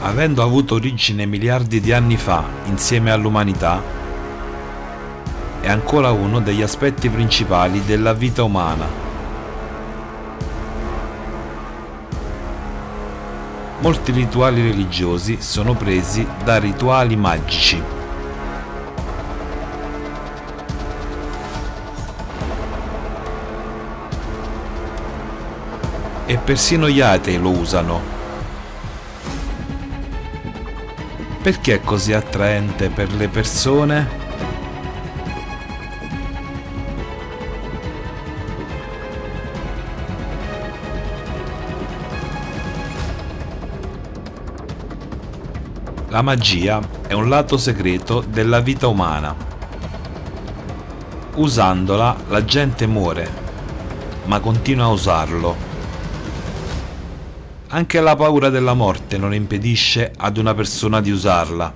avendo avuto origine miliardi di anni fa insieme all'umanità, è ancora uno degli aspetti principali della vita umana. Molti rituali religiosi sono presi da rituali magici. E persino gli atei lo usano Perché è così attraente per le persone? La magia è un lato segreto della vita umana. Usandola la gente muore, ma continua a usarlo anche la paura della morte non impedisce ad una persona di usarla.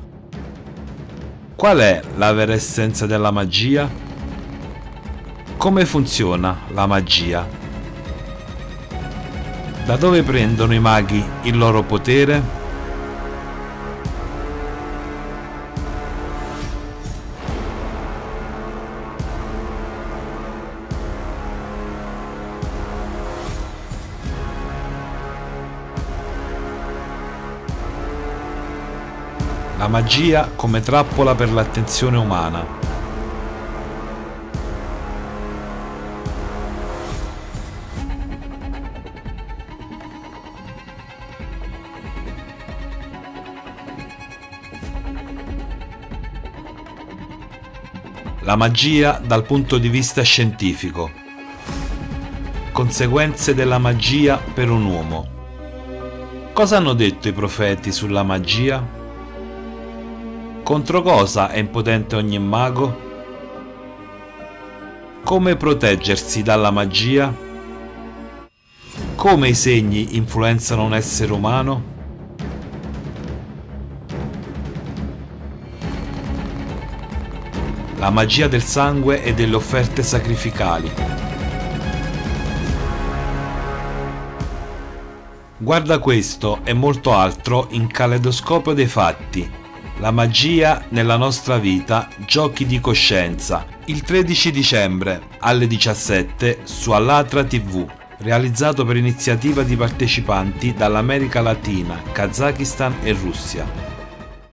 Qual è la vera essenza della magia? Come funziona la magia? Da dove prendono i maghi il loro potere? La magia come trappola per l'attenzione umana. La magia dal punto di vista scientifico. Conseguenze della magia per un uomo. Cosa hanno detto i profeti sulla magia? Contro cosa è impotente ogni mago? Come proteggersi dalla magia? Come i segni influenzano un essere umano? La magia del sangue e delle offerte sacrificali. Guarda questo e molto altro in Caleidoscopio dei Fatti, la magia nella nostra vita, giochi di coscienza, il 13 dicembre alle 17 su Alatra TV, realizzato per iniziativa di partecipanti dall'America Latina, Kazakistan e Russia.